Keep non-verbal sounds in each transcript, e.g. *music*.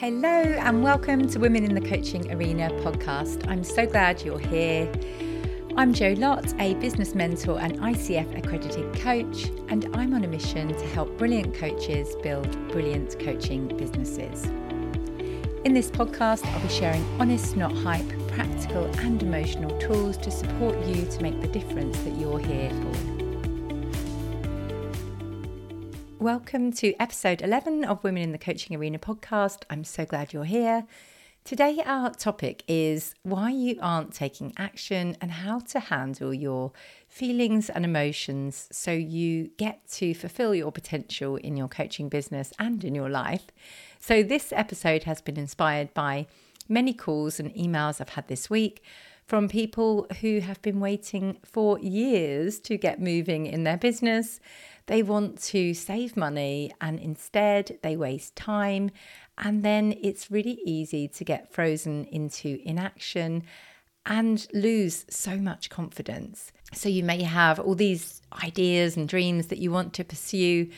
Hello, and welcome to Women in the Coaching Arena podcast. I'm so glad you're here. I'm Jo Lott, a business mentor and ICF accredited coach, and I'm on a mission to help brilliant coaches build brilliant coaching businesses. In this podcast, I'll be sharing honest, not hype, practical, and emotional tools to support you to make the difference that you're here for. Welcome to episode 11 of Women in the Coaching Arena podcast. I'm so glad you're here. Today, our topic is why you aren't taking action and how to handle your feelings and emotions so you get to fulfill your potential in your coaching business and in your life. So, this episode has been inspired by many calls and emails I've had this week from people who have been waiting for years to get moving in their business they want to save money and instead they waste time. And then it's really easy to get frozen into inaction and lose so much confidence. So you may have all these ideas and dreams that you want to pursue.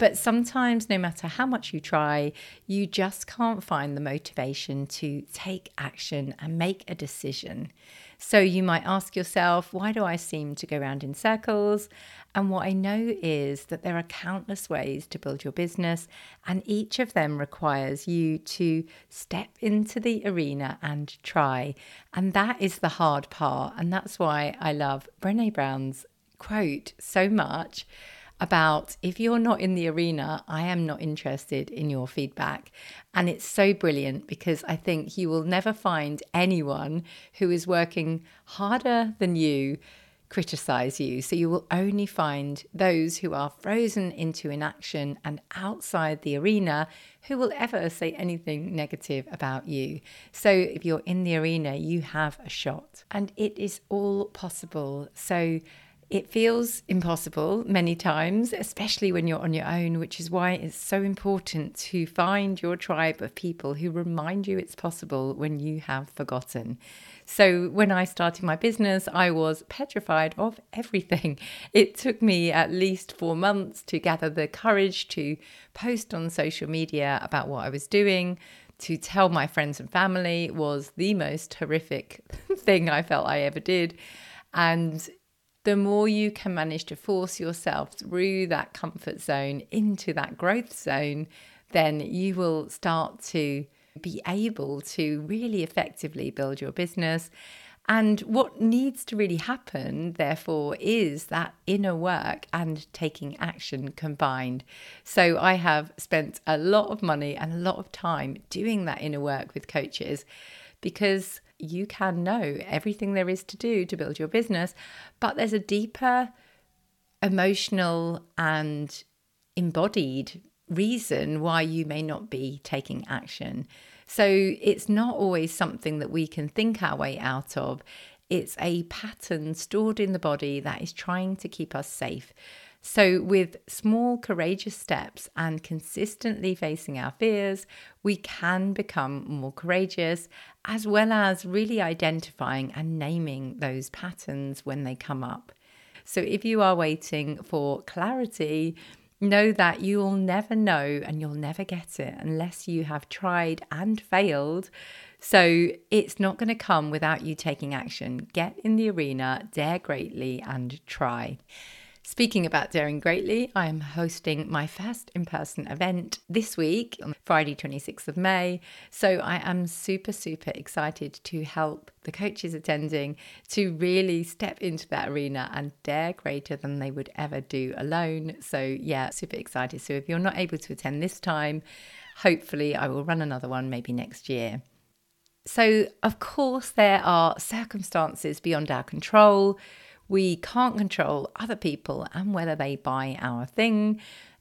But sometimes, no matter how much you try, you just can't find the motivation to take action and make a decision. So you might ask yourself, why do I seem to go around in circles? And what I know is that there are countless ways to build your business, and each of them requires you to step into the arena and try. And that is the hard part. And that's why I love Brene Brown's quote so much about if you're not in the arena, I am not interested in your feedback. And it's so brilliant because I think you will never find anyone who is working harder than you criticize you. So you will only find those who are frozen into inaction and outside the arena who will ever say anything negative about you. So if you're in the arena, you have a shot and it is all possible. So it feels impossible many times, especially when you're on your own, which is why it's so important to find your tribe of people who remind you it's possible when you have forgotten. So, when I started my business, I was petrified of everything. *laughs* It took me at least four months to gather the courage to post on social media about what I was doing, to tell my friends and family was the most horrific *laughs* thing I felt I ever did. And the more you can manage to force yourself through that comfort zone into that growth zone, then you will start to be able to really effectively build your business. And what needs to really happen, therefore, is that inner work and taking action combined. So, I have spent a lot of money and a lot of time doing that inner work with coaches because you can know everything there is to do to build your business, but there's a deeper emotional and embodied reason why you may not be taking action. So it's not always something that we can think our way out of. It's a pattern stored in the body that is trying to keep us safe. So, with small, courageous steps and consistently facing our fears, we can become more courageous, as well as really identifying and naming those patterns when they come up. So, if you are waiting for clarity, know that you'll never know and you'll never get it unless you have tried and failed. So it's not going to come without you taking action. Get in the arena, dare greatly, and try. Speaking about daring greatly, I am hosting my first in person event this week on Friday, 26th of May. So I am super, super excited to help the coaches attending to really step into that arena and dare greater than they would ever do alone. So, yeah, super excited. So, if you're not able to attend this time, hopefully I will run another one maybe next year. So, of course, there are circumstances beyond our control. We can't control other people and whether they buy our thing.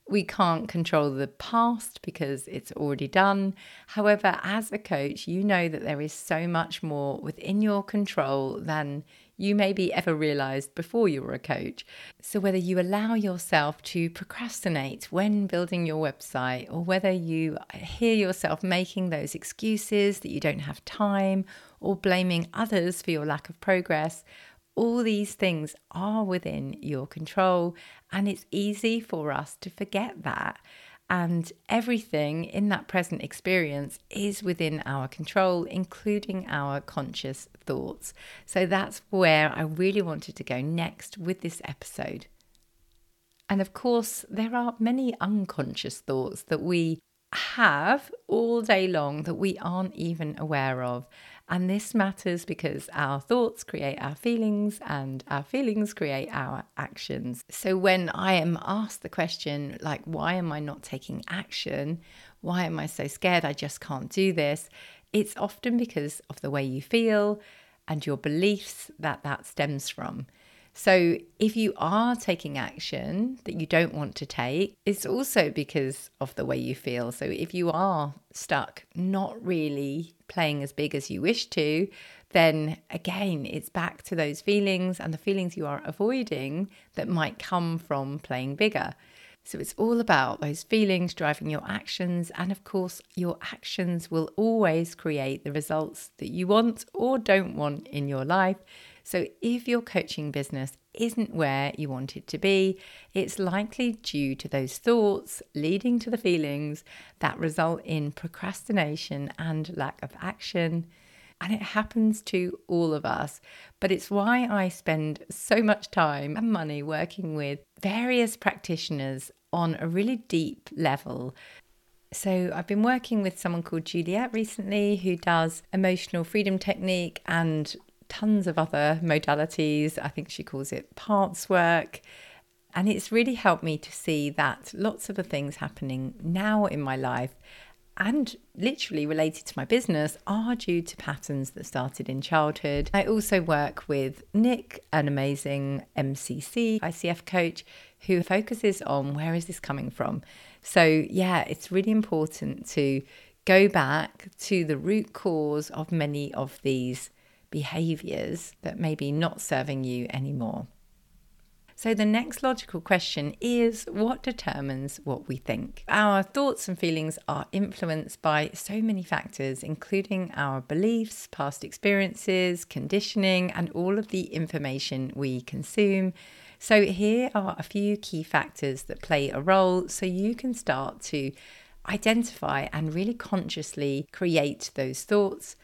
We can't control the past because it's already done. However, as a coach, you know that there is so much more within your control than you maybe ever realized before you were a coach. So, whether you allow yourself to procrastinate when building your website, or whether you hear yourself making those excuses that you don't have time, or blaming others for your lack of progress, all these things are within your control, and it's easy for us to forget that. And everything in that present experience is within our control, including our conscious thoughts. So that's where I really wanted to go next with this episode. And of course, there are many unconscious thoughts that we have all day long that we aren't even aware of. And this matters because our thoughts create our feelings and our feelings create our actions. So when I am asked the question, like, why am I not taking action? Why am I so scared? I just can't do this. It's often because of the way you feel and your beliefs that that stems from. So, if you are taking action that you don't want to take, it's also because of the way you feel. So, if you are stuck, not really playing as big as you wish to, then again, it's back to those feelings and the feelings you are avoiding that might come from playing bigger. So it's all about those feelings driving your actions. And of course, your actions will always create the results that you want or don't want in your life. So, if your coaching business isn't where you want it to be, it's likely due to those thoughts leading to the feelings that result in procrastination and lack of action. And it happens to all of us. But it's why I spend so much time and money working with various practitioners on a really deep level so, I've been working with someone called Juliet recently who does emotional freedom technique and tons of other modalities. I think she calls it parts work. And it's really helped me to see that lots of the things happening now in my life and literally related to my business are due to patterns that started in childhood. I also work with Nick, an amazing MCC ICF coach who focuses on where is this coming from. So, yeah, it's really important to go back to the root cause of many of these behaviors that may be not serving you anymore. So, the next logical question is what determines what we think? Our thoughts and feelings are influenced by so many factors, including our beliefs, past experiences, conditioning, and all of the information we consume. So, here are a few key factors that play a role so you can start to identify and really consciously create those thoughts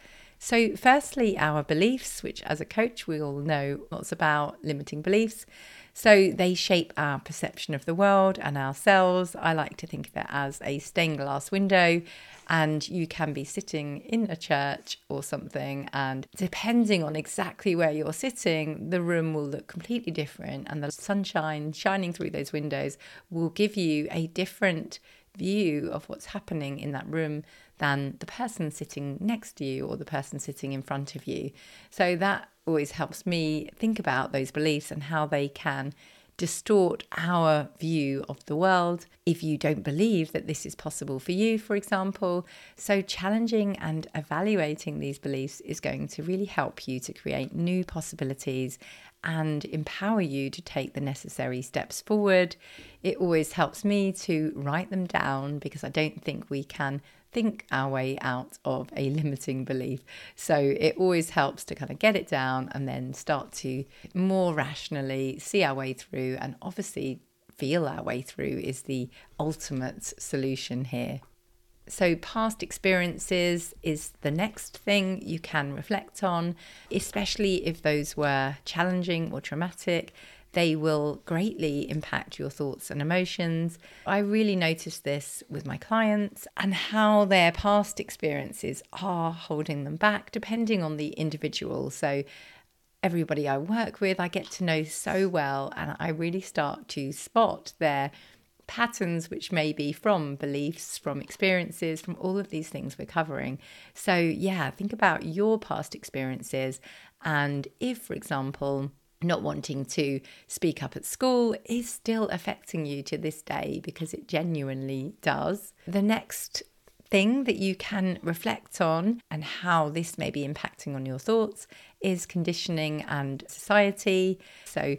so, firstly, our beliefs, which as a coach we all know lots about limiting beliefs. So, they shape our perception of the world and ourselves. I like to think of it as a stained glass window, and you can be sitting in a church or something, and depending on exactly where you're sitting, the room will look completely different, and the sunshine shining through those windows will give you a different view of what's happening in that room than the person sitting next to you or the person sitting in front of you. So that always helps me think about those beliefs and how they can distort our view of the world if you don't believe that this is possible for you, for example. So, challenging and evaluating these beliefs is going to really help you to create new possibilities and empower you to take the necessary steps forward. It always helps me to write them down because I don't think we can think our way out of a limiting belief. So it always helps to kind of get it down and then start to more rationally see our way through and obviously feel our way through is the ultimate solution here. So, past experiences is the next thing you can reflect on, especially if those were challenging or traumatic they will greatly impact your thoughts and emotions. I really notice this with my clients and how their past experiences are holding them back, depending on the individual. So, everybody I work with, I get to know so well, and I really start to spot their patterns, which may be from beliefs, from experiences, from all of these things we're covering. So, yeah, think about your past experiences. And if, for example, not wanting to speak up at school is still affecting you to this day because it genuinely does. The next thing that you can reflect on and how this may be impacting on your thoughts is conditioning and society. So,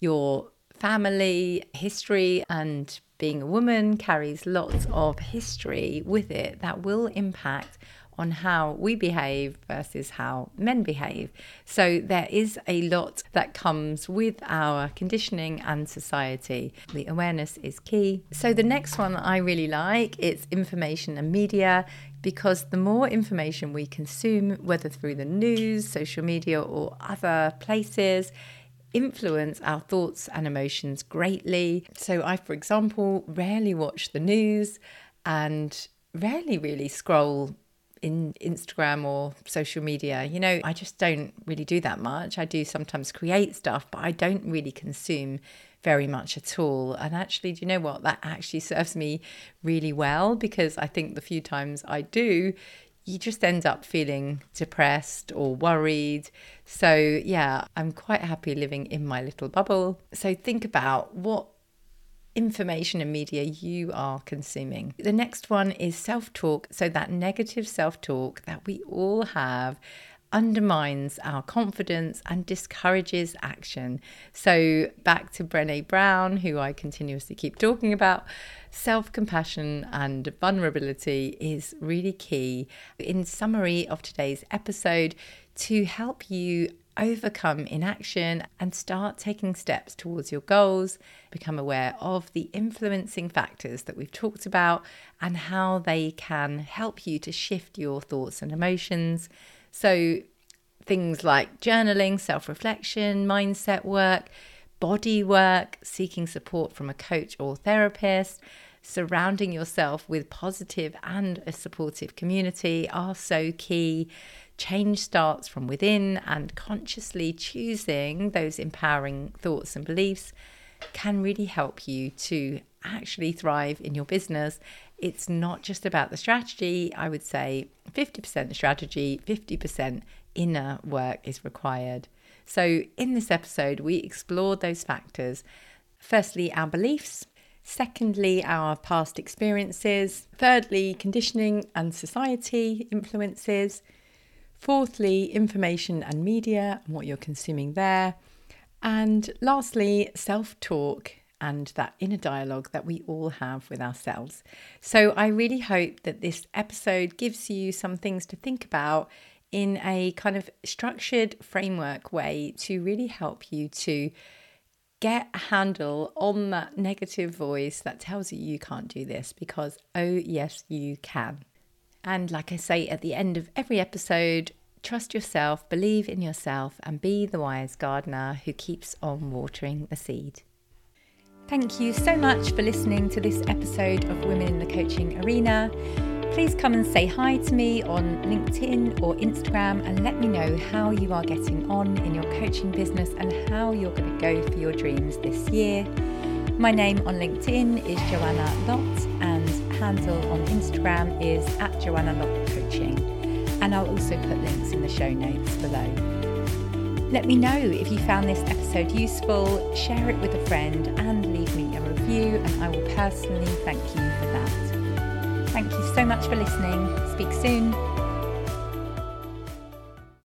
your family, history, and being a woman carries lots of history with it that will impact on how we behave versus how men behave. So there is a lot that comes with our conditioning and society. The awareness is key. So the next one I really like is information and media because the more information we consume whether through the news, social media or other places, influence our thoughts and emotions greatly. So, I, for example, rarely watch the news and rarely really scroll in Instagram or social media. You know, I just don't really do that much. I do sometimes create stuff, but I don't really consume very much at all. And actually, do you know what? That actually serves me really well because I think the few times I do, you just end up feeling depressed or worried. So, yeah, I'm quite happy living in my little bubble. So, think about what information and media you are consuming. The next one is self talk. So, that negative self talk that we all have undermines our confidence and discourages action. So, back to Brene Brown, who I continuously keep talking about, self compassion and vulnerability is really key. In summary of today's episode, to help you overcome inaction and start taking steps towards your goals, become aware of the influencing factors that we've talked about and how they can help you to shift your thoughts and emotions. So, things like journaling, self reflection, mindset work, body work, seeking support from a coach or therapist, surrounding yourself with positive and a supportive community are so key. Change starts from within, and consciously choosing those empowering thoughts and beliefs can really help you to actually thrive in your business. It's not just about the strategy. I would say 50% strategy, 50% inner work is required. So, in this episode, we explored those factors. Firstly, our beliefs. Secondly, our past experiences. Thirdly, conditioning and society influences. Fourthly, information and media and what you're consuming there. And lastly, self talk and that inner dialogue that we all have with ourselves. So, I really hope that this episode gives you some things to think about in a kind of structured framework way to really help you to get a handle on that negative voice that tells you you can't do this because, oh, yes, you can. And like I say at the end of every episode, trust yourself, believe in yourself, and be the wise gardener who keeps on watering the seed. Thank you so much for listening to this episode of Women in the Coaching Arena. Please come and say hi to me on LinkedIn or Instagram and let me know how you are getting on in your coaching business and how you're going to go for your dreams this year. My name on LinkedIn is Joanna Lott handle on Instagram is at Joanna Lott Coaching. And I'll also put links in the show notes below. Let me know if you found this episode useful, share it with a friend, and leave me a review, and I will personally thank you for that. Thank you so much for listening. Speak soon.